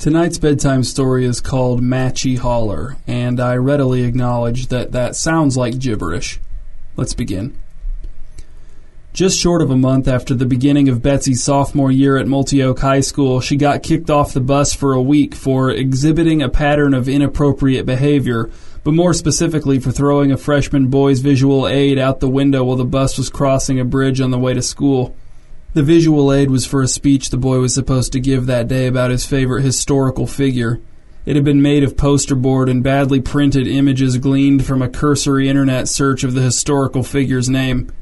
Tonight's bedtime story is called Matchy Holler, and I readily acknowledge that that sounds like gibberish. Let's begin. Just short of a month after the beginning of Betsy's sophomore year at Multi-Oak High School, she got kicked off the bus for a week for exhibiting a pattern of inappropriate behavior, but more specifically for throwing a freshman boy's visual aid out the window while the bus was crossing a bridge on the way to school. The visual aid was for a speech the boy was supposed to give that day about his favorite historical figure. It had been made of poster board and badly printed images gleaned from a cursory internet search of the historical figure's name.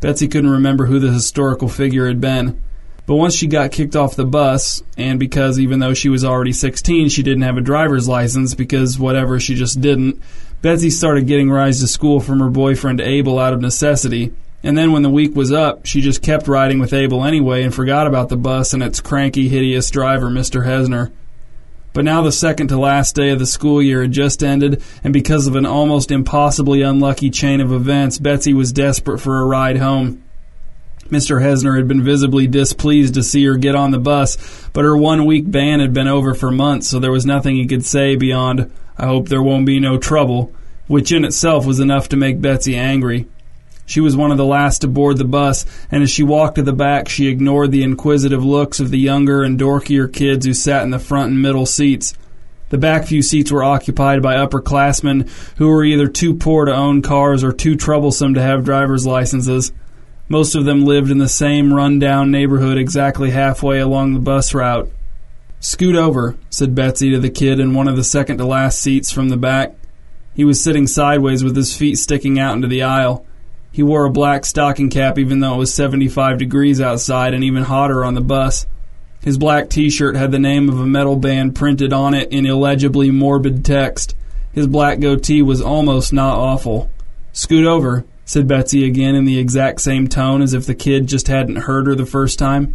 Betsy couldn't remember who the historical figure had been. But once she got kicked off the bus, and because even though she was already 16, she didn't have a driver's license because whatever, she just didn't, Betsy started getting rides to school from her boyfriend Abel out of necessity. And then when the week was up, she just kept riding with Abel anyway and forgot about the bus and its cranky, hideous driver, Mr. Hesner. But now the second to last day of the school year had just ended, and because of an almost impossibly unlucky chain of events, Betsy was desperate for a ride home. Mr. Hesner had been visibly displeased to see her get on the bus, but her one week ban had been over for months, so there was nothing he could say beyond, I hope there won't be no trouble, which in itself was enough to make Betsy angry. She was one of the last to board the bus, and as she walked to the back, she ignored the inquisitive looks of the younger and dorkier kids who sat in the front and middle seats. The back few seats were occupied by upperclassmen who were either too poor to own cars or too troublesome to have driver's licenses. Most of them lived in the same run-down neighborhood exactly halfway along the bus route. Scoot over, said Betsy to the kid in one of the second to last seats from the back. He was sitting sideways with his feet sticking out into the aisle. He wore a black stocking cap even though it was 75 degrees outside and even hotter on the bus. His black t-shirt had the name of a metal band printed on it in illegibly morbid text. His black goatee was almost not awful. Scoot over, said Betsy again in the exact same tone as if the kid just hadn't heard her the first time.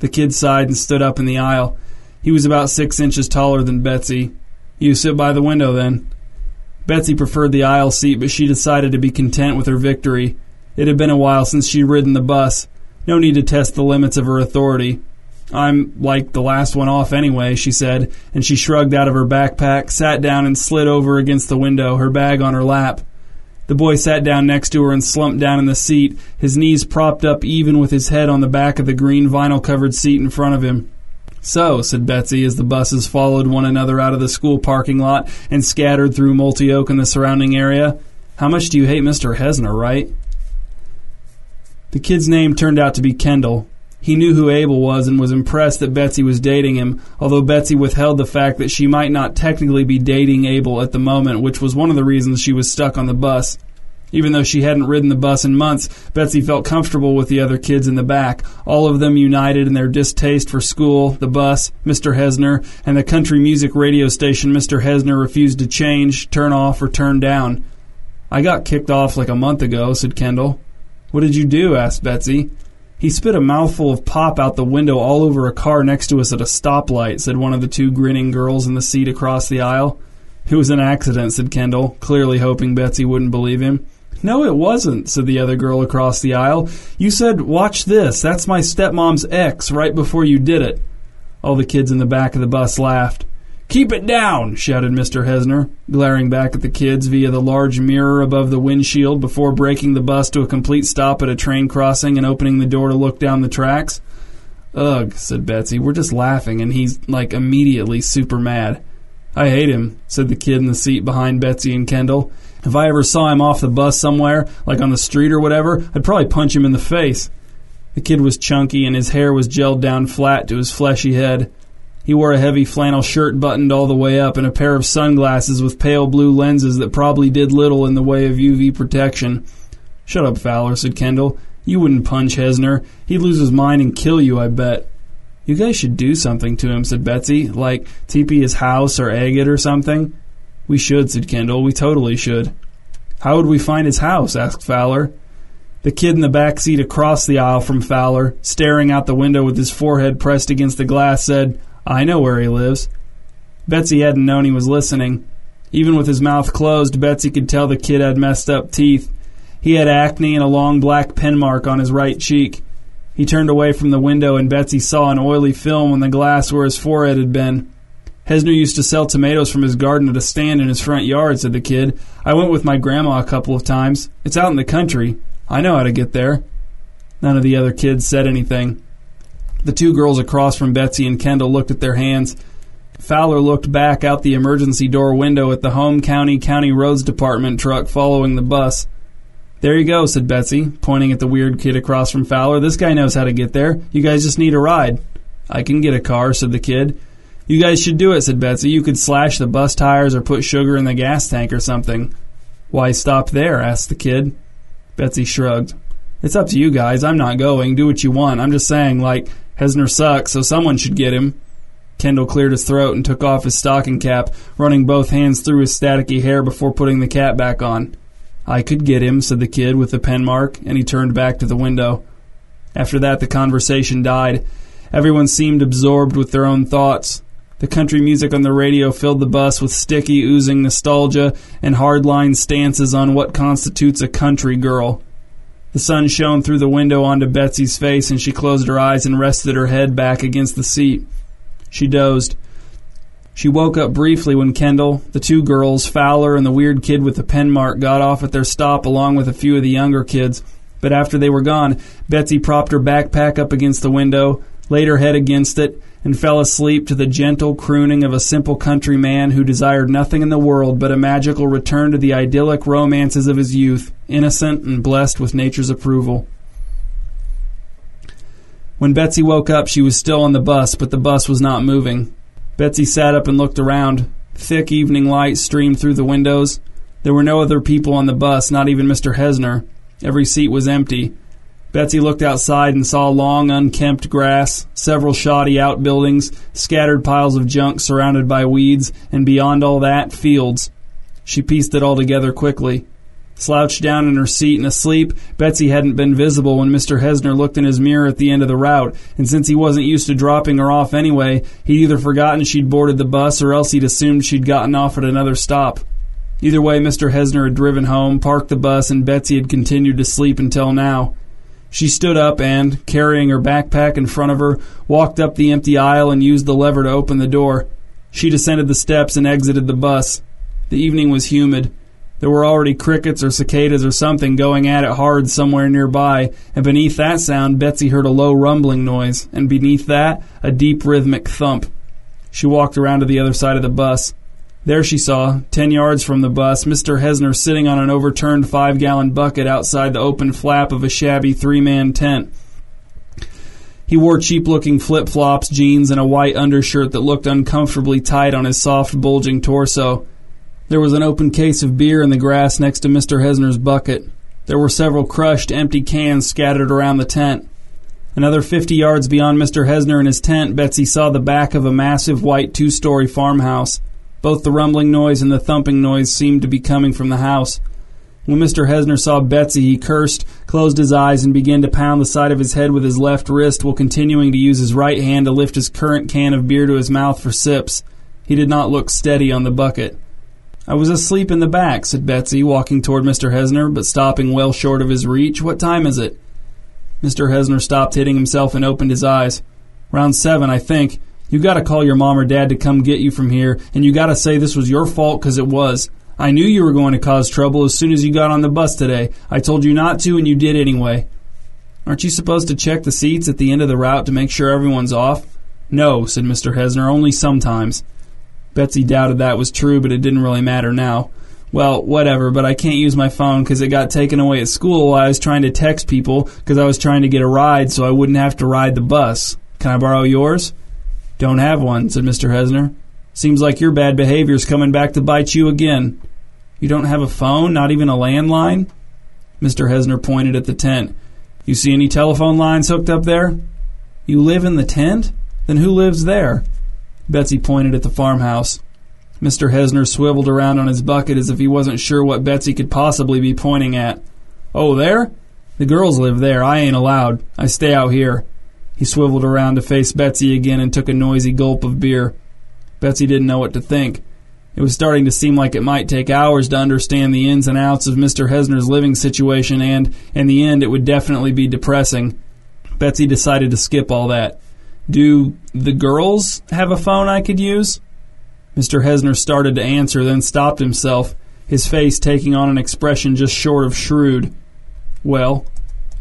The kid sighed and stood up in the aisle. He was about six inches taller than Betsy. You sit by the window then. Betsy preferred the aisle seat, but she decided to be content with her victory. It had been a while since she'd ridden the bus. No need to test the limits of her authority. I'm like the last one off anyway, she said, and she shrugged out of her backpack, sat down, and slid over against the window, her bag on her lap. The boy sat down next to her and slumped down in the seat, his knees propped up even with his head on the back of the green vinyl covered seat in front of him. So, said Betsy as the buses followed one another out of the school parking lot and scattered through Multi Oak and the surrounding area, how much do you hate Mr. Hesner, right? The kid's name turned out to be Kendall. He knew who Abel was and was impressed that Betsy was dating him, although Betsy withheld the fact that she might not technically be dating Abel at the moment, which was one of the reasons she was stuck on the bus. Even though she hadn't ridden the bus in months, Betsy felt comfortable with the other kids in the back, all of them united in their distaste for school, the bus, Mr. Hesner, and the country music radio station Mr. Hesner refused to change, turn off, or turn down. I got kicked off like a month ago, said Kendall. What did you do? asked Betsy. He spit a mouthful of pop out the window all over a car next to us at a stoplight, said one of the two grinning girls in the seat across the aisle. It was an accident, said Kendall, clearly hoping Betsy wouldn't believe him. No, it wasn't, said the other girl across the aisle. You said, watch this, that's my stepmom's ex, right before you did it. All the kids in the back of the bus laughed. Keep it down, shouted Mr. Hesner, glaring back at the kids via the large mirror above the windshield before braking the bus to a complete stop at a train crossing and opening the door to look down the tracks. Ugh, said Betsy, we're just laughing, and he's, like, immediately super mad. I hate him, said the kid in the seat behind Betsy and Kendall. If I ever saw him off the bus somewhere, like on the street or whatever, I'd probably punch him in the face. The kid was chunky and his hair was gelled down flat to his fleshy head. He wore a heavy flannel shirt buttoned all the way up and a pair of sunglasses with pale blue lenses that probably did little in the way of UV protection. Shut up, Fowler, said Kendall. You wouldn't punch Hesner. He'd lose his mind and kill you, I bet. You guys should do something to him, said Betsy, like TP his house or egg it or something. We should, said Kendall. We totally should. How would we find his house? asked Fowler. The kid in the back seat across the aisle from Fowler, staring out the window with his forehead pressed against the glass, said, I know where he lives. Betsy hadn't known he was listening. Even with his mouth closed, Betsy could tell the kid had messed up teeth. He had acne and a long black pen mark on his right cheek. He turned away from the window and Betsy saw an oily film on the glass where his forehead had been. Hesner used to sell tomatoes from his garden at a stand in his front yard, said the kid. I went with my grandma a couple of times. It's out in the country. I know how to get there. None of the other kids said anything. The two girls across from Betsy and Kendall looked at their hands. Fowler looked back out the emergency door window at the home county county roads department truck following the bus. There you go, said Betsy, pointing at the weird kid across from Fowler. This guy knows how to get there. You guys just need a ride. I can get a car, said the kid. You guys should do it, said Betsy. You could slash the bus tires or put sugar in the gas tank or something. Why stop there? asked the kid. Betsy shrugged. It's up to you guys. I'm not going. Do what you want. I'm just saying, like, Hesner sucks, so someone should get him. Kendall cleared his throat and took off his stocking cap, running both hands through his staticky hair before putting the cap back on. I could get him, said the kid with the pen mark, and he turned back to the window. After that, the conversation died. Everyone seemed absorbed with their own thoughts. The country music on the radio filled the bus with sticky, oozing nostalgia and hardline stances on what constitutes a country girl. The sun shone through the window onto Betsy's face, and she closed her eyes and rested her head back against the seat. She dozed. She woke up briefly when Kendall, the two girls, Fowler, and the weird kid with the pen mark got off at their stop along with a few of the younger kids. But after they were gone, Betsy propped her backpack up against the window, laid her head against it, and fell asleep to the gentle crooning of a simple country man who desired nothing in the world but a magical return to the idyllic romances of his youth, innocent and blessed with nature's approval. When Betsy woke up, she was still on the bus, but the bus was not moving. Betsy sat up and looked around. Thick evening light streamed through the windows. There were no other people on the bus, not even Mr. Hesner. Every seat was empty. Betsy looked outside and saw long, unkempt grass, several shoddy outbuildings, scattered piles of junk surrounded by weeds, and beyond all that, fields. She pieced it all together quickly. Slouched down in her seat and asleep, Betsy hadn't been visible when Mr. Hesner looked in his mirror at the end of the route, and since he wasn't used to dropping her off anyway, he'd either forgotten she'd boarded the bus or else he'd assumed she'd gotten off at another stop. Either way, Mr. Hesner had driven home, parked the bus, and Betsy had continued to sleep until now. She stood up and, carrying her backpack in front of her, walked up the empty aisle and used the lever to open the door. She descended the steps and exited the bus. The evening was humid. There were already crickets or cicadas or something going at it hard somewhere nearby, and beneath that sound Betsy heard a low rumbling noise, and beneath that, a deep rhythmic thump. She walked around to the other side of the bus. There she saw, ten yards from the bus, Mr. Hesner sitting on an overturned five gallon bucket outside the open flap of a shabby three man tent. He wore cheap looking flip flops, jeans, and a white undershirt that looked uncomfortably tight on his soft, bulging torso. There was an open case of beer in the grass next to Mr. Hesner's bucket. There were several crushed, empty cans scattered around the tent. Another 50 yards beyond Mr. Hesner and his tent, Betsy saw the back of a massive white two story farmhouse. Both the rumbling noise and the thumping noise seemed to be coming from the house. When Mr. Hesner saw Betsy, he cursed, closed his eyes, and began to pound the side of his head with his left wrist while continuing to use his right hand to lift his current can of beer to his mouth for sips. He did not look steady on the bucket. I was asleep in the back, said Betsy, walking toward Mr. Hesner, but stopping well short of his reach. What time is it? Mr. Hesner stopped hitting himself and opened his eyes. Round seven, I think. You gotta call your mom or dad to come get you from here, and you gotta say this was your fault because it was. I knew you were going to cause trouble as soon as you got on the bus today. I told you not to, and you did anyway. Aren't you supposed to check the seats at the end of the route to make sure everyone's off? No, said Mr. Hesner, only sometimes. Betsy doubted that was true, but it didn't really matter now. Well, whatever, but I can't use my phone because it got taken away at school while I was trying to text people because I was trying to get a ride so I wouldn't have to ride the bus. Can I borrow yours? Don't have one, said Mr. Hesner. Seems like your bad behavior's coming back to bite you again. You don't have a phone, not even a landline? Mr. Hesner pointed at the tent. You see any telephone lines hooked up there? You live in the tent? Then who lives there? Betsy pointed at the farmhouse. Mr. Hesner swiveled around on his bucket as if he wasn't sure what Betsy could possibly be pointing at. Oh, there? The girls live there. I ain't allowed. I stay out here. He swiveled around to face Betsy again and took a noisy gulp of beer. Betsy didn't know what to think. It was starting to seem like it might take hours to understand the ins and outs of Mr. Hesner's living situation, and, in the end, it would definitely be depressing. Betsy decided to skip all that. Do the girls have a phone I could use? Mr. Hesner started to answer, then stopped himself, his face taking on an expression just short of shrewd. Well,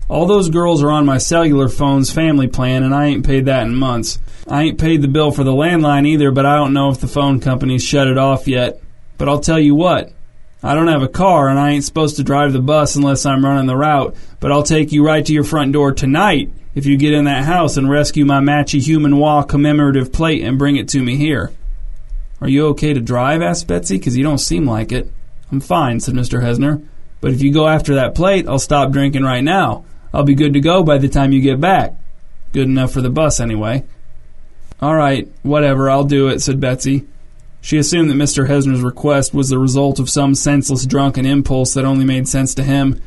all those girls are on my cellular phone's family plan, and I ain't paid that in months. I ain't paid the bill for the landline either, but I don't know if the phone company's shut it off yet. But I'll tell you what, I don't have a car, and I ain't supposed to drive the bus unless I'm running the route, but I'll take you right to your front door tonight if you get in that house and rescue my Matchy Human Wah commemorative plate and bring it to me here. Are you okay to drive? asked Betsy, because you don't seem like it. I'm fine, said Mr. Hesner. But if you go after that plate, I'll stop drinking right now. I'll be good to go by the time you get back. Good enough for the bus, anyway. All right, whatever, I'll do it, said Betsy. She assumed that Mr. Hesner's request was the result of some senseless drunken impulse that only made sense to him.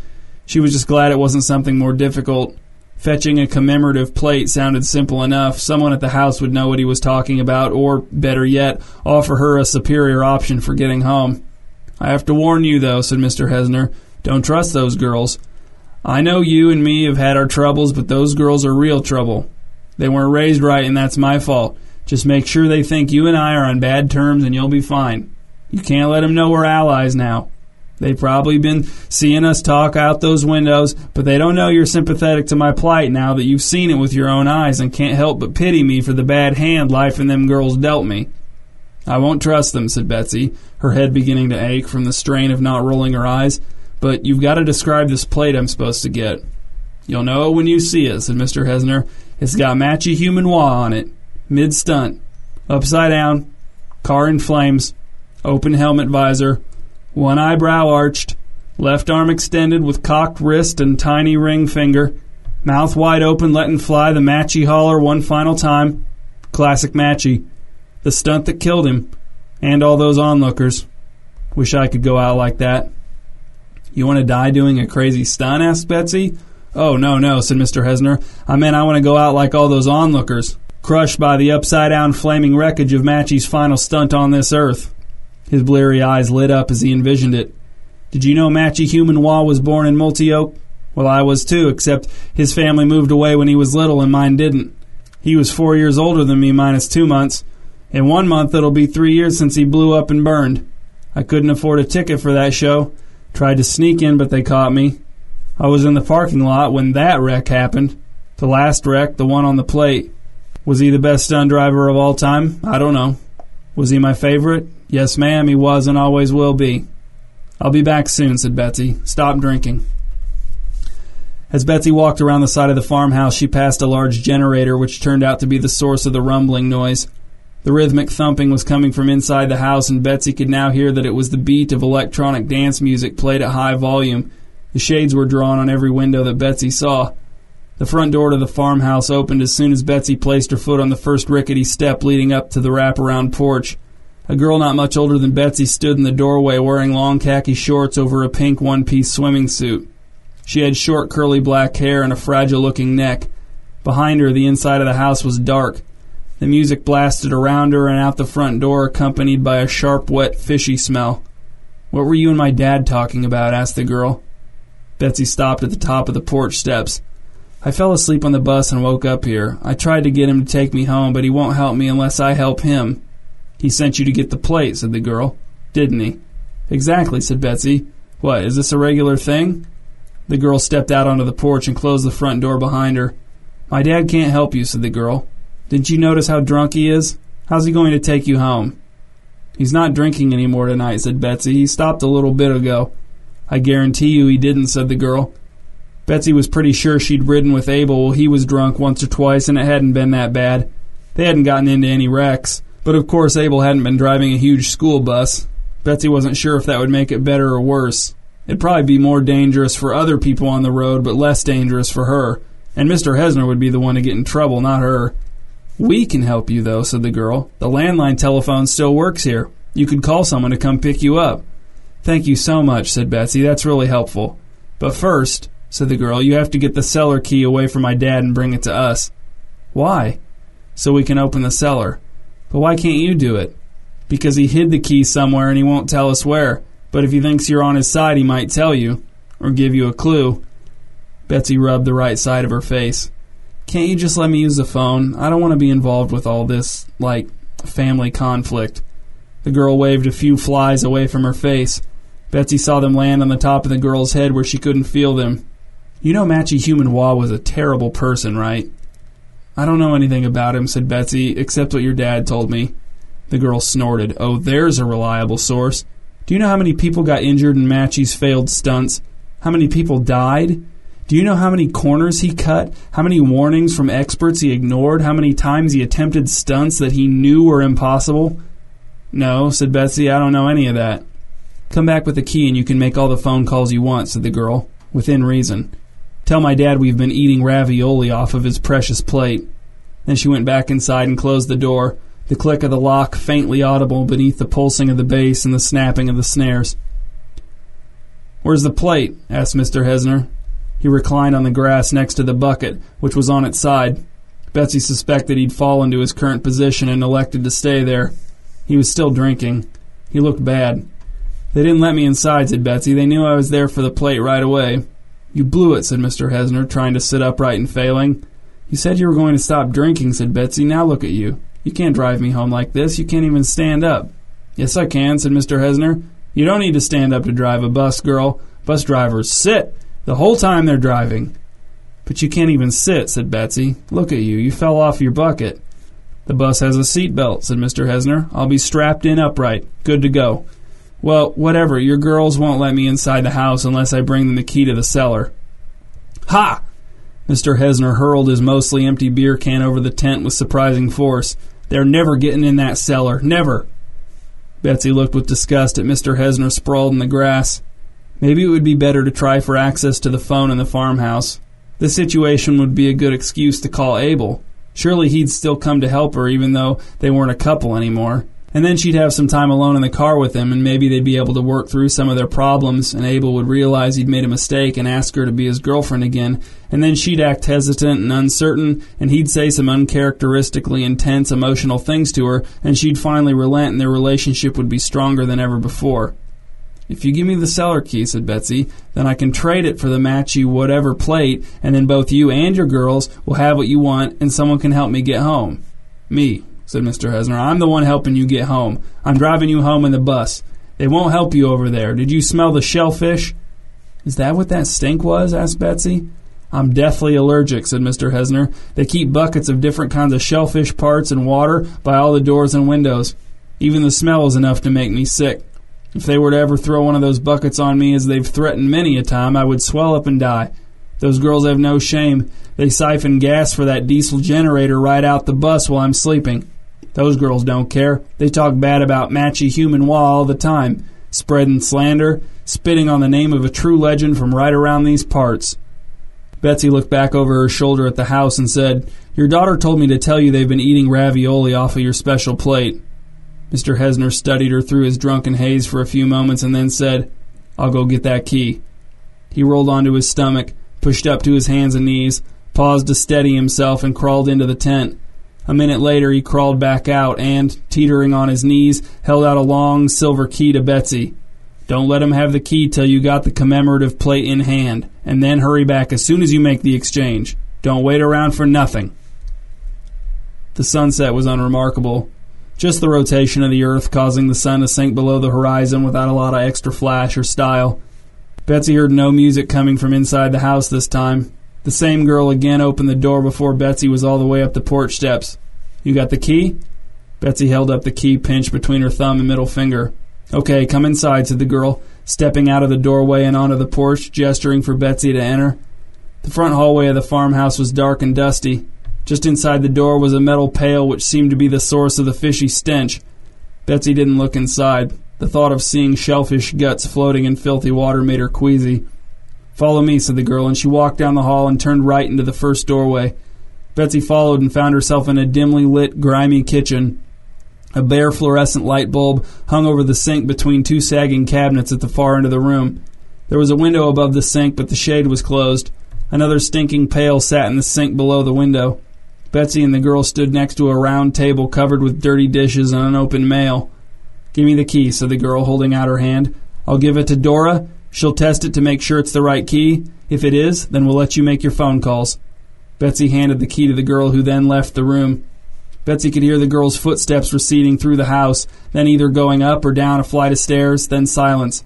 She was just glad it wasn't something more difficult. Fetching a commemorative plate sounded simple enough. Someone at the house would know what he was talking about, or, better yet, offer her a superior option for getting home. I have to warn you, though, said Mr. Hesner. Don't trust those girls. I know you and me have had our troubles, but those girls are real trouble. They weren't raised right, and that's my fault. Just make sure they think you and I are on bad terms, and you'll be fine. You can't let them know we're allies now. They've probably been seeing us talk out those windows, but they don't know you're sympathetic to my plight now that you've seen it with your own eyes and can't help but pity me for the bad hand life and them girls dealt me. I won't trust them, said Betsy, her head beginning to ache from the strain of not rolling her eyes. But you've got to describe this plate I'm supposed to get. You'll know when you see it, said Mr. Hesner. It's got Matchy Human Wah on it. Mid stunt. Upside down. Car in flames. Open helmet visor one eyebrow arched, left arm extended with cocked wrist and tiny ring finger, mouth wide open, letting fly the Matchy holler one final time. Classic Matchy. The stunt that killed him, and all those onlookers. Wish I could go out like that. You want to die doing a crazy stunt? asked Betsy. Oh, no, no, said Mr. Hesner. I mean, I want to go out like all those onlookers, crushed by the upside down flaming wreckage of Matchy's final stunt on this earth. His bleary eyes lit up as he envisioned it. Did you know Matchy Human Wah was born in Multi-Oak? Well, I was too, except his family moved away when he was little and mine didn't. He was four years older than me minus two months. In one month, it'll be three years since he blew up and burned. I couldn't afford a ticket for that show. Tried to sneak in, but they caught me. I was in the parking lot when that wreck happened. The last wreck, the one on the plate. Was he the best stunt driver of all time? I don't know. Was he my favorite? Yes, ma'am, he was and always will be. I'll be back soon, said Betsy. Stop drinking. As Betsy walked around the side of the farmhouse, she passed a large generator, which turned out to be the source of the rumbling noise. The rhythmic thumping was coming from inside the house, and Betsy could now hear that it was the beat of electronic dance music played at high volume. The shades were drawn on every window that Betsy saw. The front door to the farmhouse opened as soon as Betsy placed her foot on the first rickety step leading up to the wraparound porch. A girl not much older than Betsy stood in the doorway wearing long khaki shorts over a pink one piece swimming suit. She had short curly black hair and a fragile looking neck. Behind her, the inside of the house was dark. The music blasted around her and out the front door, accompanied by a sharp, wet, fishy smell. What were you and my dad talking about? asked the girl. Betsy stopped at the top of the porch steps. I fell asleep on the bus and woke up here. I tried to get him to take me home, but he won't help me unless I help him. He sent you to get the plate, said the girl. Didn't he? Exactly, said Betsy. What, is this a regular thing? The girl stepped out onto the porch and closed the front door behind her. My dad can't help you, said the girl. Didn't you notice how drunk he is? How's he going to take you home? He's not drinking any more tonight, said Betsy. He stopped a little bit ago. I guarantee you he didn't, said the girl. Betsy was pretty sure she'd ridden with Abel while he was drunk once or twice, and it hadn't been that bad. They hadn't gotten into any wrecks. But of course, Abel hadn't been driving a huge school bus. Betsy wasn't sure if that would make it better or worse. It'd probably be more dangerous for other people on the road, but less dangerous for her. And Mr. Hesner would be the one to get in trouble, not her. We can help you, though, said the girl. The landline telephone still works here. You could call someone to come pick you up. Thank you so much, said Betsy. That's really helpful. But first, said the girl, you have to get the cellar key away from my dad and bring it to us. Why? So we can open the cellar. But why can't you do it? Because he hid the key somewhere and he won't tell us where. But if he thinks you're on his side, he might tell you, or give you a clue. Betsy rubbed the right side of her face. Can't you just let me use the phone? I don't want to be involved with all this, like, family conflict. The girl waved a few flies away from her face. Betsy saw them land on the top of the girl's head where she couldn't feel them. You know Matchy Human Wah was a terrible person, right? I don't know anything about him, said Betsy, except what your dad told me. The girl snorted. Oh, there's a reliable source. Do you know how many people got injured in Matchy's failed stunts? How many people died? Do you know how many corners he cut? How many warnings from experts he ignored? How many times he attempted stunts that he knew were impossible? No, said Betsy, I don't know any of that. Come back with the key and you can make all the phone calls you want, said the girl, within reason. Tell my dad we've been eating ravioli off of his precious plate. Then she went back inside and closed the door, the click of the lock faintly audible beneath the pulsing of the bass and the snapping of the snares. Where's the plate? asked Mr. Hesner. He reclined on the grass next to the bucket, which was on its side. Betsy suspected he'd fallen to his current position and elected to stay there. He was still drinking. He looked bad. They didn't let me inside, said Betsy. They knew I was there for the plate right away. You blew it, said Mr. Hesner, trying to sit upright and failing. You said you were going to stop drinking, said Betsy. Now look at you. You can't drive me home like this. You can't even stand up. Yes, I can, said Mr. Hesner. You don't need to stand up to drive a bus, girl. Bus drivers sit the whole time they're driving. But you can't even sit, said Betsy. Look at you. You fell off your bucket. The bus has a seat belt, said Mr. Hesner. I'll be strapped in upright. Good to go. Well, whatever. Your girls won't let me inside the house unless I bring them the key to the cellar. Ha! Mr. Hesner hurled his mostly empty beer can over the tent with surprising force. They're never getting in that cellar. Never. Betsy looked with disgust at Mr. Hesner sprawled in the grass. Maybe it would be better to try for access to the phone in the farmhouse. The situation would be a good excuse to call Abel. Surely he'd still come to help her even though they weren't a couple anymore. And then she'd have some time alone in the car with him, and maybe they'd be able to work through some of their problems, and Abel would realize he'd made a mistake and ask her to be his girlfriend again. And then she'd act hesitant and uncertain, and he'd say some uncharacteristically intense emotional things to her, and she'd finally relent, and their relationship would be stronger than ever before. If you give me the cellar key, said Betsy, then I can trade it for the matchy whatever plate, and then both you and your girls will have what you want, and someone can help me get home. Me, said Mr. Hesner. I'm the one helping you get home. I'm driving you home in the bus. They won't help you over there. Did you smell the shellfish? Is that what that stink was? asked Betsy. I'm deathly allergic, said Mr. Hesner. They keep buckets of different kinds of shellfish parts and water by all the doors and windows. Even the smell is enough to make me sick. If they were to ever throw one of those buckets on me, as they've threatened many a time, I would swell up and die. Those girls have no shame. They siphon gas for that diesel generator right out the bus while I'm sleeping. Those girls don't care. They talk bad about Matchy Human Wah all the time, spreading slander, spitting on the name of a true legend from right around these parts. Betsy looked back over her shoulder at the house and said, Your daughter told me to tell you they've been eating ravioli off of your special plate. Mr. Hesner studied her through his drunken haze for a few moments and then said, I'll go get that key. He rolled onto his stomach, pushed up to his hands and knees, paused to steady himself, and crawled into the tent. A minute later, he crawled back out and, teetering on his knees, held out a long silver key to Betsy. Don't let him have the key till you got the commemorative plate in hand, and then hurry back as soon as you make the exchange. Don't wait around for nothing. The sunset was unremarkable. Just the rotation of the Earth causing the sun to sink below the horizon without a lot of extra flash or style. Betsy heard no music coming from inside the house this time. The same girl again opened the door before Betsy was all the way up the porch steps. You got the key? Betsy held up the key pinched between her thumb and middle finger. Okay, come inside, said the girl, stepping out of the doorway and onto the porch, gesturing for Betsy to enter. The front hallway of the farmhouse was dark and dusty. Just inside the door was a metal pail which seemed to be the source of the fishy stench. Betsy didn't look inside. The thought of seeing shellfish guts floating in filthy water made her queasy. Follow me, said the girl, and she walked down the hall and turned right into the first doorway. Betsy followed and found herself in a dimly lit, grimy kitchen. A bare fluorescent light bulb hung over the sink between two sagging cabinets at the far end of the room. There was a window above the sink, but the shade was closed. Another stinking pail sat in the sink below the window. Betsy and the girl stood next to a round table covered with dirty dishes and unopened mail. Give me the key, said the girl, holding out her hand. I'll give it to Dora. She'll test it to make sure it's the right key. If it is, then we'll let you make your phone calls. Betsy handed the key to the girl, who then left the room. Betsy could hear the girl's footsteps receding through the house, then either going up or down a flight of stairs, then silence.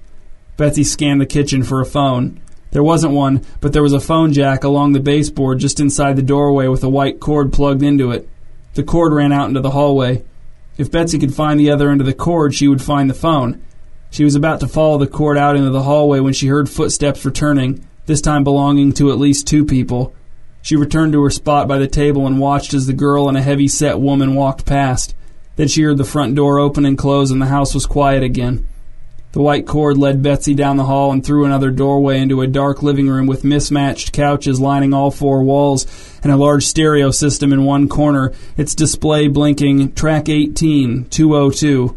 Betsy scanned the kitchen for a phone. There wasn't one, but there was a phone jack along the baseboard just inside the doorway with a white cord plugged into it. The cord ran out into the hallway. If Betsy could find the other end of the cord, she would find the phone. She was about to follow the cord out into the hallway when she heard footsteps returning, this time belonging to at least two people. She returned to her spot by the table and watched as the girl and a heavy set woman walked past. Then she heard the front door open and close and the house was quiet again. The white cord led Betsy down the hall and through another doorway into a dark living room with mismatched couches lining all four walls and a large stereo system in one corner, its display blinking track 18, 202.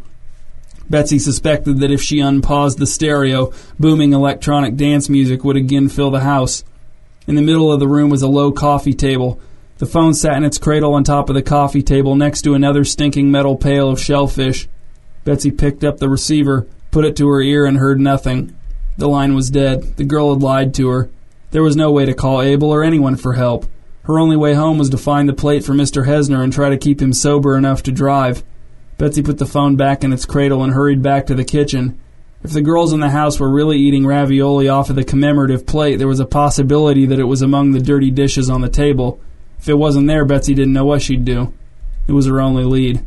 Betsy suspected that if she unpaused the stereo, booming electronic dance music would again fill the house. In the middle of the room was a low coffee table. The phone sat in its cradle on top of the coffee table next to another stinking metal pail of shellfish. Betsy picked up the receiver put it to her ear and heard nothing. The line was dead. The girl had lied to her. There was no way to call Abel or anyone for help. Her only way home was to find the plate for Mr. Hesner and try to keep him sober enough to drive. Betsy put the phone back in its cradle and hurried back to the kitchen. If the girls in the house were really eating ravioli off of the commemorative plate, there was a possibility that it was among the dirty dishes on the table. If it wasn't there, Betsy didn't know what she'd do. It was her only lead.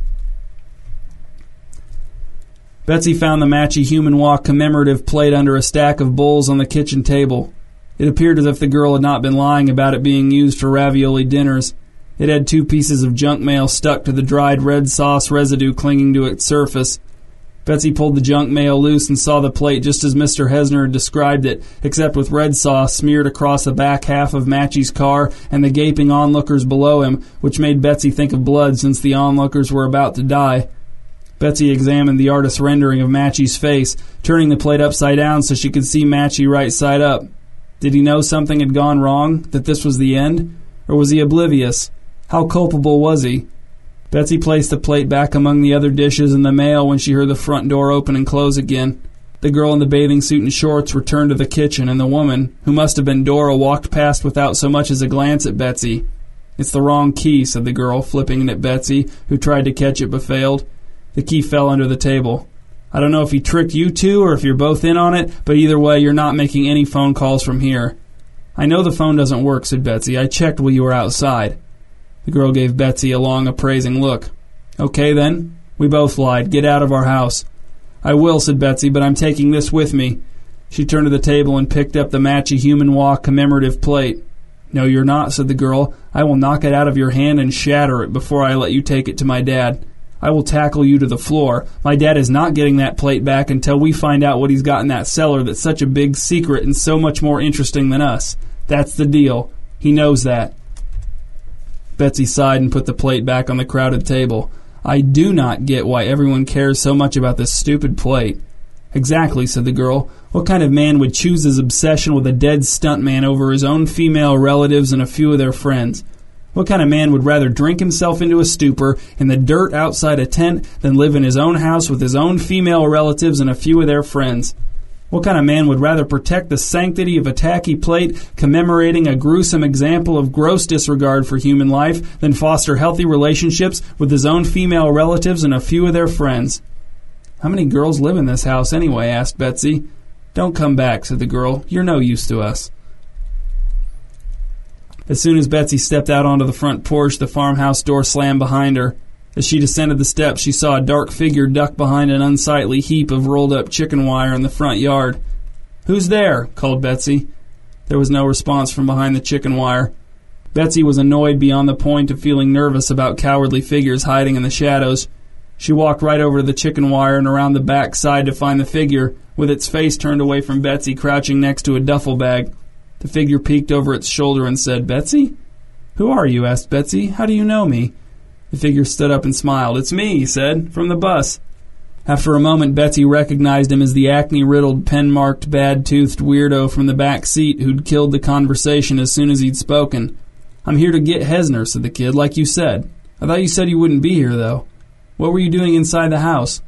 Betsy found the Matchy Human Wah commemorative plate under a stack of bowls on the kitchen table. It appeared as if the girl had not been lying about it being used for ravioli dinners. It had two pieces of junk mail stuck to the dried red sauce residue clinging to its surface. Betsy pulled the junk mail loose and saw the plate just as Mr. Hesner had described it, except with red sauce smeared across the back half of Matchy's car and the gaping onlookers below him, which made Betsy think of blood since the onlookers were about to die. Betsy examined the artist's rendering of Matchy's face, turning the plate upside down so she could see Matchy right side up. Did he know something had gone wrong, that this was the end? Or was he oblivious? How culpable was he? Betsy placed the plate back among the other dishes in the mail when she heard the front door open and close again. The girl in the bathing suit and shorts returned to the kitchen, and the woman, who must have been Dora, walked past without so much as a glance at Betsy. It's the wrong key, said the girl, flipping it at Betsy, who tried to catch it but failed. The key fell under the table. I don't know if he tricked you two or if you're both in on it, but either way, you're not making any phone calls from here. I know the phone doesn't work, said Betsy. I checked while you were outside. The girl gave Betsy a long, appraising look. Okay, then. We both lied. Get out of our house. I will, said Betsy, but I'm taking this with me. She turned to the table and picked up the Matchy Human Wah commemorative plate. No, you're not, said the girl. I will knock it out of your hand and shatter it before I let you take it to my dad. I will tackle you to the floor. My dad is not getting that plate back until we find out what he's got in that cellar that's such a big secret and so much more interesting than us. That's the deal. He knows that. Betsy sighed and put the plate back on the crowded table. I do not get why everyone cares so much about this stupid plate. Exactly, said the girl. What kind of man would choose his obsession with a dead stuntman over his own female relatives and a few of their friends? What kind of man would rather drink himself into a stupor in the dirt outside a tent than live in his own house with his own female relatives and a few of their friends? What kind of man would rather protect the sanctity of a tacky plate commemorating a gruesome example of gross disregard for human life than foster healthy relationships with his own female relatives and a few of their friends? How many girls live in this house anyway? asked Betsy. Don't come back, said the girl. You're no use to us. As soon as Betsy stepped out onto the front porch, the farmhouse door slammed behind her. As she descended the steps, she saw a dark figure duck behind an unsightly heap of rolled up chicken wire in the front yard. Who's there? called Betsy. There was no response from behind the chicken wire. Betsy was annoyed beyond the point of feeling nervous about cowardly figures hiding in the shadows. She walked right over to the chicken wire and around the back side to find the figure, with its face turned away from Betsy, crouching next to a duffel bag. The figure peeked over its shoulder and said, Betsy? Who are you? asked Betsy. How do you know me? The figure stood up and smiled. It's me, he said, from the bus. After a moment, Betsy recognized him as the acne riddled, pen marked, bad toothed weirdo from the back seat who'd killed the conversation as soon as he'd spoken. I'm here to get Hesner, said the kid, like you said. I thought you said you wouldn't be here, though. What were you doing inside the house?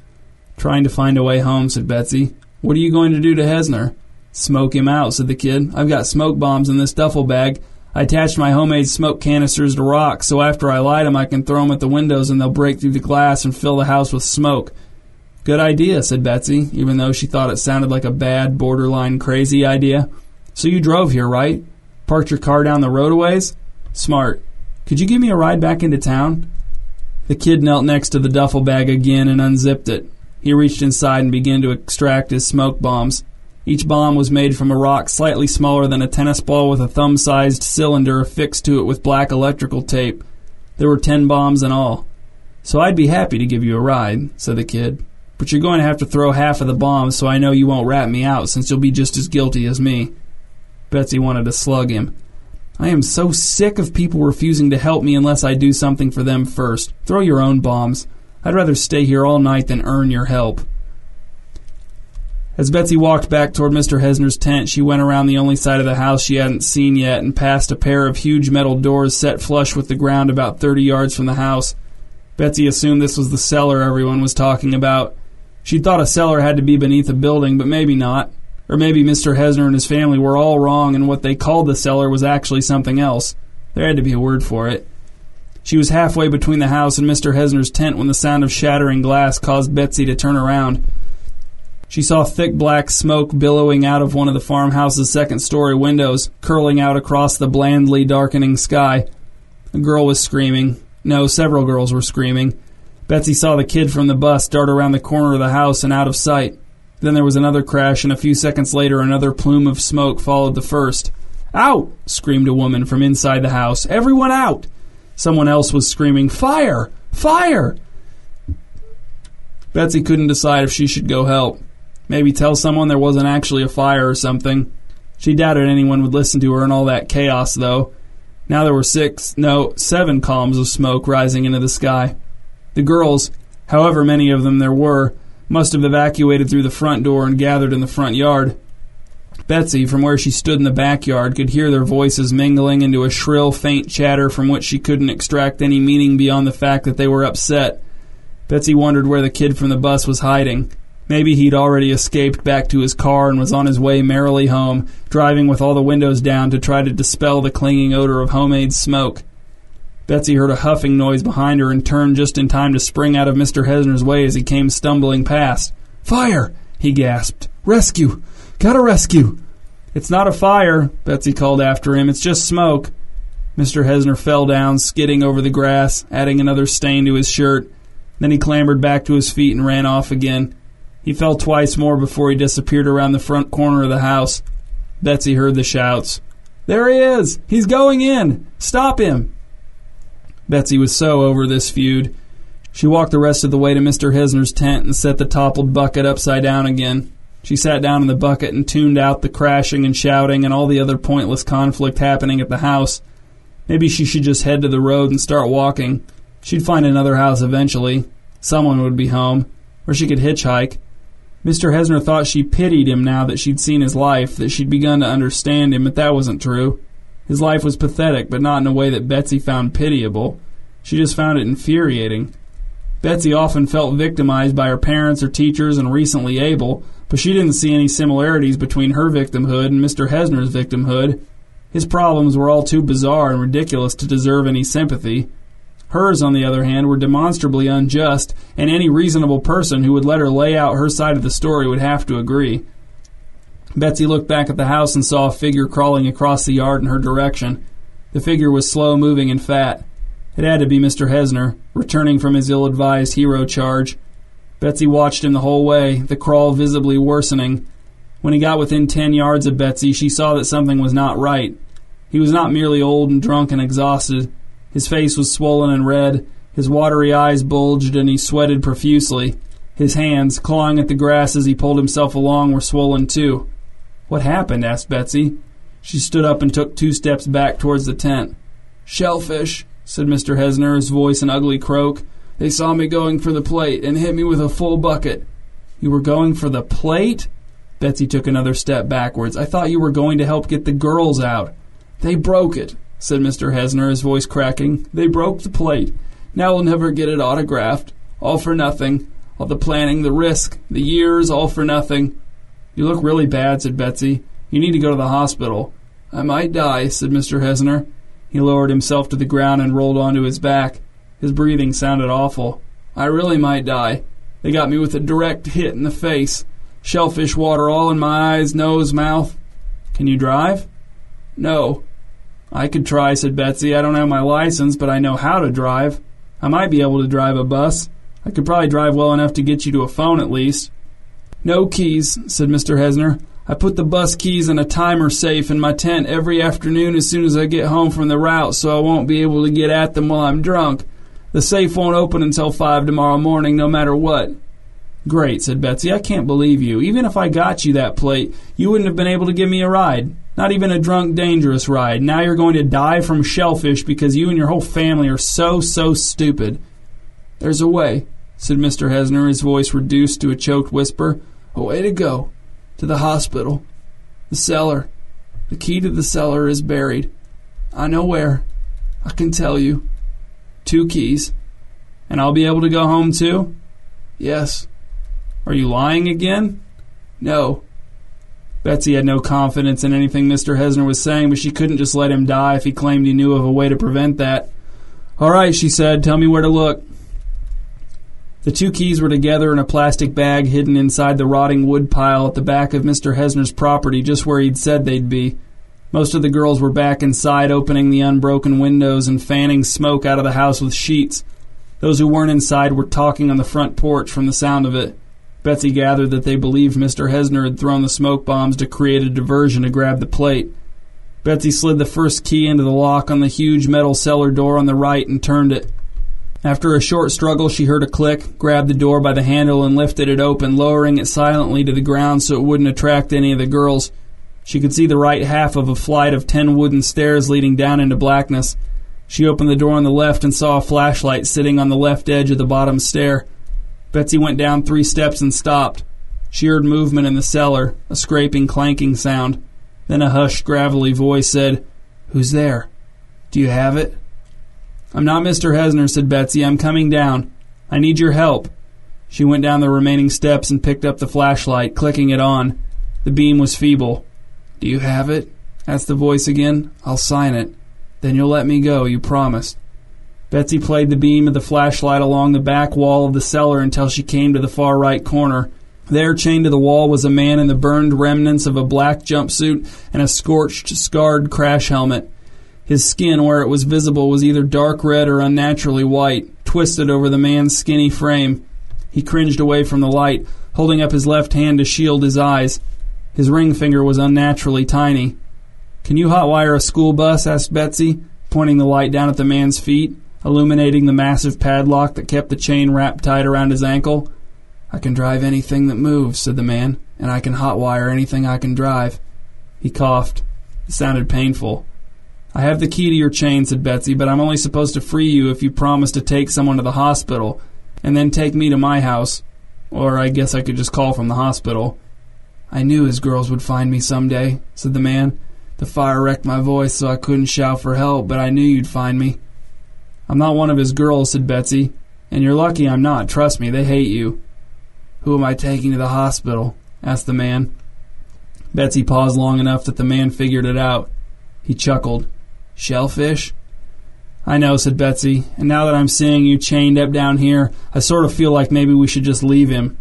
Trying to find a way home, said Betsy. What are you going to do to Hesner? Smoke him out, said the kid. I've got smoke bombs in this duffel bag. I attached my homemade smoke canisters to rocks, so after I light 'em, I can throw 'em at the windows and they'll break through the glass and fill the house with smoke. Good idea, said Betsy, even though she thought it sounded like a bad, borderline crazy idea. So you drove here, right? Parked your car down the road a ways? Smart. Could you give me a ride back into town? The kid knelt next to the duffel bag again and unzipped it. He reached inside and began to extract his smoke bombs. Each bomb was made from a rock slightly smaller than a tennis ball with a thumb sized cylinder affixed to it with black electrical tape. There were ten bombs in all. So I'd be happy to give you a ride, said the kid. But you're going to have to throw half of the bombs so I know you won't rat me out since you'll be just as guilty as me. Betsy wanted to slug him. I am so sick of people refusing to help me unless I do something for them first. Throw your own bombs. I'd rather stay here all night than earn your help. As Betsy walked back toward Mr. Hesner's tent, she went around the only side of the house she hadn't seen yet and passed a pair of huge metal doors set flush with the ground about 30 yards from the house. Betsy assumed this was the cellar everyone was talking about. She thought a cellar had to be beneath a building, but maybe not. Or maybe Mr. Hesner and his family were all wrong and what they called the cellar was actually something else. There had to be a word for it. She was halfway between the house and Mr. Hesner's tent when the sound of shattering glass caused Betsy to turn around. She saw thick black smoke billowing out of one of the farmhouse's second story windows, curling out across the blandly darkening sky. A girl was screaming. No, several girls were screaming. Betsy saw the kid from the bus dart around the corner of the house and out of sight. Then there was another crash, and a few seconds later, another plume of smoke followed the first. Out! screamed a woman from inside the house. Everyone out! Someone else was screaming, Fire! Fire! Betsy couldn't decide if she should go help. Maybe tell someone there wasn't actually a fire or something. She doubted anyone would listen to her in all that chaos, though. Now there were six, no, seven columns of smoke rising into the sky. The girls, however many of them there were, must have evacuated through the front door and gathered in the front yard. Betsy, from where she stood in the backyard, could hear their voices mingling into a shrill, faint chatter from which she couldn't extract any meaning beyond the fact that they were upset. Betsy wondered where the kid from the bus was hiding. Maybe he'd already escaped back to his car and was on his way merrily home, driving with all the windows down to try to dispel the clinging odor of homemade smoke. Betsy heard a huffing noise behind her and turned just in time to spring out of Mr. Hesner's way as he came stumbling past. Fire! he gasped. Rescue! Gotta rescue! It's not a fire, Betsy called after him. It's just smoke. Mr. Hesner fell down, skidding over the grass, adding another stain to his shirt. Then he clambered back to his feet and ran off again. He fell twice more before he disappeared around the front corner of the house. Betsy heard the shouts. There he is! He's going in! Stop him! Betsy was so over this feud. She walked the rest of the way to Mr. Hesner's tent and set the toppled bucket upside down again. She sat down in the bucket and tuned out the crashing and shouting and all the other pointless conflict happening at the house. Maybe she should just head to the road and start walking. She'd find another house eventually. Someone would be home. Or she could hitchhike. Mr. Hesner thought she pitied him now that she'd seen his life, that she'd begun to understand him, but that wasn't true. His life was pathetic, but not in a way that Betsy found pitiable. She just found it infuriating. Betsy often felt victimized by her parents or teachers and recently Abel, but she didn't see any similarities between her victimhood and Mr. Hesner's victimhood. His problems were all too bizarre and ridiculous to deserve any sympathy. Hers, on the other hand, were demonstrably unjust, and any reasonable person who would let her lay out her side of the story would have to agree. Betsy looked back at the house and saw a figure crawling across the yard in her direction. The figure was slow moving and fat. It had to be Mr. Hesner, returning from his ill advised hero charge. Betsy watched him the whole way, the crawl visibly worsening. When he got within ten yards of Betsy, she saw that something was not right. He was not merely old and drunk and exhausted. His face was swollen and red, his watery eyes bulged, and he sweated profusely. His hands, clawing at the grass as he pulled himself along, were swollen too. What happened? asked Betsy. She stood up and took two steps back towards the tent. Shellfish, said Mr. Hesner, his voice an ugly croak. They saw me going for the plate and hit me with a full bucket. You were going for the plate? Betsy took another step backwards. I thought you were going to help get the girls out. They broke it said Mr. Hesner, his voice cracking. They broke the plate. Now we'll never get it autographed. All for nothing. All the planning, the risk, the years, all for nothing. You look really bad, said Betsy. You need to go to the hospital. I might die, said Mr. Hesner. He lowered himself to the ground and rolled onto his back. His breathing sounded awful. I really might die. They got me with a direct hit in the face. Shellfish water all in my eyes, nose, mouth. Can you drive? No. I could try, said Betsy. I don't have my license, but I know how to drive. I might be able to drive a bus. I could probably drive well enough to get you to a phone at least. No keys, said Mr. Hesner. I put the bus keys in a timer safe in my tent every afternoon as soon as I get home from the route so I won't be able to get at them while I'm drunk. The safe won't open until 5 tomorrow morning, no matter what. Great, said Betsy. I can't believe you. Even if I got you that plate, you wouldn't have been able to give me a ride. Not even a drunk, dangerous ride. Now you're going to die from shellfish because you and your whole family are so, so stupid. There's a way, said Mr. Hesner, his voice reduced to a choked whisper. A way to go. To the hospital. The cellar. The key to the cellar is buried. I know where. I can tell you. Two keys. And I'll be able to go home too? Yes. Are you lying again? No. Betsy had no confidence in anything Mr. Hesner was saying, but she couldn't just let him die if he claimed he knew of a way to prevent that. All right, she said, tell me where to look. The two keys were together in a plastic bag hidden inside the rotting wood pile at the back of Mr. Hesner's property, just where he'd said they'd be. Most of the girls were back inside, opening the unbroken windows and fanning smoke out of the house with sheets. Those who weren't inside were talking on the front porch from the sound of it. Betsy gathered that they believed Mr. Hesner had thrown the smoke bombs to create a diversion to grab the plate. Betsy slid the first key into the lock on the huge metal cellar door on the right and turned it. After a short struggle, she heard a click, grabbed the door by the handle, and lifted it open, lowering it silently to the ground so it wouldn't attract any of the girls. She could see the right half of a flight of ten wooden stairs leading down into blackness. She opened the door on the left and saw a flashlight sitting on the left edge of the bottom stair. Betsy went down three steps and stopped. She heard movement in the cellar, a scraping, clanking sound. Then a hushed, gravelly voice said, Who's there? Do you have it? I'm not Mr. Hesner, said Betsy. I'm coming down. I need your help. She went down the remaining steps and picked up the flashlight, clicking it on. The beam was feeble. Do you have it? asked the voice again. I'll sign it. Then you'll let me go, you promised. Betsy played the beam of the flashlight along the back wall of the cellar until she came to the far right corner. There, chained to the wall, was a man in the burned remnants of a black jumpsuit and a scorched, scarred crash helmet. His skin, where it was visible, was either dark red or unnaturally white, twisted over the man's skinny frame. He cringed away from the light, holding up his left hand to shield his eyes. His ring finger was unnaturally tiny. Can you hotwire a school bus? asked Betsy, pointing the light down at the man's feet illuminating the massive padlock that kept the chain wrapped tight around his ankle. I can drive anything that moves, said the man, and I can hotwire anything I can drive. He coughed. It sounded painful. I have the key to your chain, said Betsy, but I'm only supposed to free you if you promise to take someone to the hospital, and then take me to my house. Or I guess I could just call from the hospital. I knew his girls would find me some day, said the man. The fire wrecked my voice so I couldn't shout for help, but I knew you'd find me. I'm not one of his girls, said Betsy. And you're lucky I'm not. Trust me, they hate you. Who am I taking to the hospital? asked the man. Betsy paused long enough that the man figured it out. He chuckled. Shellfish? I know, said Betsy, and now that I'm seeing you chained up down here, I sort of feel like maybe we should just leave him.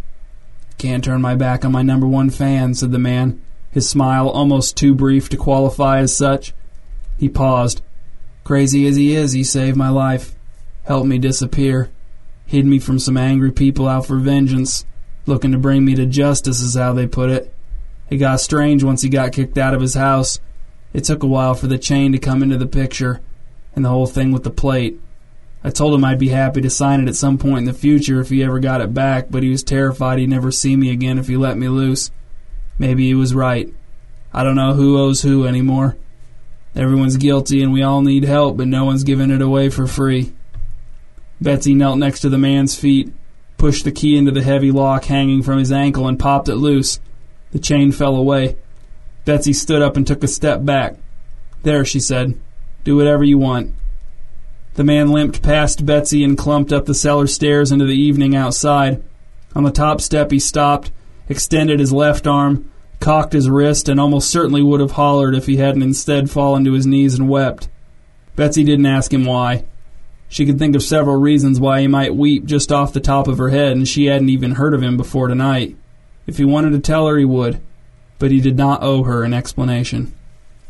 Can't turn my back on my number one fan, said the man, his smile almost too brief to qualify as such. He paused. Crazy as he is, he saved my life, helped me disappear, hid me from some angry people out for vengeance, looking to bring me to justice, is how they put it. It got strange once he got kicked out of his house. It took a while for the chain to come into the picture, and the whole thing with the plate. I told him I'd be happy to sign it at some point in the future if he ever got it back, but he was terrified he'd never see me again if he let me loose. Maybe he was right. I don't know who owes who anymore. Everyone's guilty and we all need help, but no one's giving it away for free. Betsy knelt next to the man's feet, pushed the key into the heavy lock hanging from his ankle, and popped it loose. The chain fell away. Betsy stood up and took a step back. There, she said. Do whatever you want. The man limped past Betsy and clumped up the cellar stairs into the evening outside. On the top step, he stopped, extended his left arm, cocked his wrist, and almost certainly would have hollered if he hadn't instead fallen to his knees and wept. Betsy didn't ask him why. She could think of several reasons why he might weep just off the top of her head, and she hadn't even heard of him before tonight. If he wanted to tell her, he would, but he did not owe her an explanation.